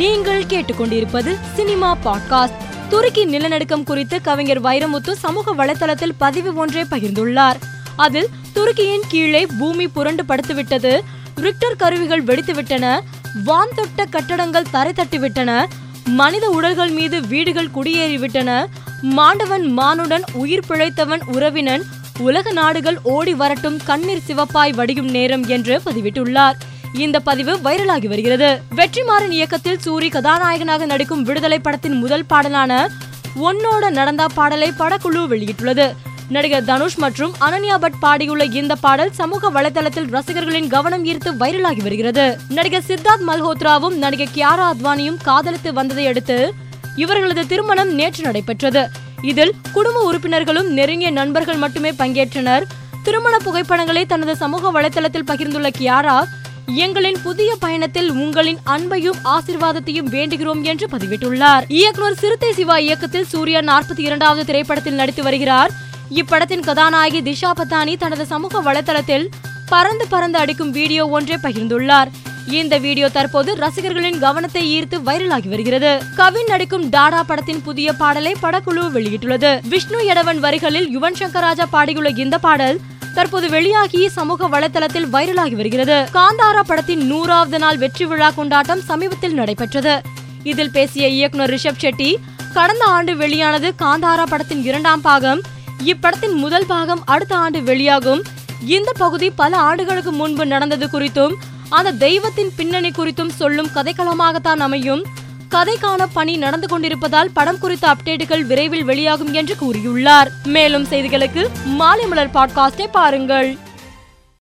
நீங்கள் கேட்டுக்கொண்டிருப்பது cinema podcast. துருக்கி நிலநடுக்கம் குறித்து கவிஞர் வைரமுத்து சமூக வலைதளத்தில் பதிவு ஒன்றை பகிர்ந்துள்ளார். அதில் துருக்கியின் கீழே பூமி புரண்டு படுத்துவிட்டது ரிக்டர் கருவிகள் வெடித்துவிட்டன வான் தொட்ட கட்டடங்கள் தரை தட்டிவிட்டன மனித உடல்கள் மீது வீடுகள் குடியேறிவிட்டன மாண்டவன் மானுடன் உயிர் பிழைத்தவன் உறவினன் உலக நாடுகள் ஓடி வரட்டும் கண்ணீர் சிவப்பாய் வடியும் நேரம் என்று பதிவிட்டுள்ளார். இந்த பதிவு வைரலாகி வருகிறது. வெற்றிமாறன் இயக்கத்தில் சூரி கதாநாயகனாக நடிக்கும் விடுதலை படத்தின் முதல் பாடலான ஒன்னோட நடந்தா பாடலை படக்குழு வெளியிட்டுள்ளது. நடிகர் தனுஷ் மற்றும் அனன்யா பட் பாடியுள்ள இந்த பாடல் சமூக வலைதளத்தில் ரசிகர்களின் கவனம் ஈர்த்து வைரலாகி வருகிறது. நடிகர் சித்தார்த் மல்ஹோத்ராவும் நடிகை கியாரா அத்வானியும் காதலித்து வந்ததை அடுத்து இவர்களது திருமணம் நேற்று நடைபெற்றது. இதில் குடும்ப உறுப்பினர்களும் நெருங்கிய நண்பர்கள் மட்டுமே பங்கேற்றனர். திருமண புகைப்படங்களை தனது சமூக வலைதளத்தில் பகிர்ந்துள்ள கியாரா எங்களின் புதிய பயணத்தில் உங்களின் அன்பையும் ஆசிர்வாதத்தையும் வேண்டுகிறோம் என்று பதிவிட்டுள்ளார். இயக்குனர் சிறுத்தை சிவா இயக்கத்தில் சூர்யா நாற்பத்தி இரண்டாவது திரைப்படத்தில் நடித்து வருகிறார். இப்படத்தின் கதாநாயகி திஷா பத்தானி தனது சமூக வலைதளத்தில் பறந்து பறந்து அடிக்கும் வீடியோ ஒன்றை பகிர்ந்துள்ளார். இந்த வீடியோ தற்போது ரசிகர்களின் கவனத்தை ஈர்த்து வைரலாகி வருகிறது. கவின் நடிக்கும் டாடா படத்தின் புதிய பாடலை படக்குழு வெளியிட்டுள்ளது. விஷ்ணு எடவன் வரிகளில் யுவன் சங்கர் ராஜா பாடியுள்ள இந்த பாடல் தற்போது வெளியாகி சமூக வலைதளத்தில் வைரலாகி வருகிறது. காந்தாரா படத்தின் நூறாவது நாள் வெற்றி விழா கொண்டாட்டம் சமீபத்தில் நடைபெற்றது. இதில் பேசிய இயக்குனர் ரிஷப் செட்டி கடந்த ஆண்டு வெளியானது காந்தாரா படத்தின் இரண்டாம் பாகம் இப்படத்தின் முதல் பாகம் அடுத்த ஆண்டு வெளியாகும். இந்த பகுதி பல ஆண்டுகளுக்கு முன்பு நடந்தது குறித்தும் அந்த தெய்வத்தின் பின்னணி குறித்தும் சொல்லும் கதைக்களமாகத்தான் அமையும். கதைக்கான பணி நடந்து கொண்டிருப்பதால் படம் குறித்த அப்டேட்டுகள் விரைவில் வெளியாகும் என்று கூறியுள்ளார். மேலும் செய்திகளுக்கு மாலை மலர் பாட்காஸ்டை பாருங்கள்.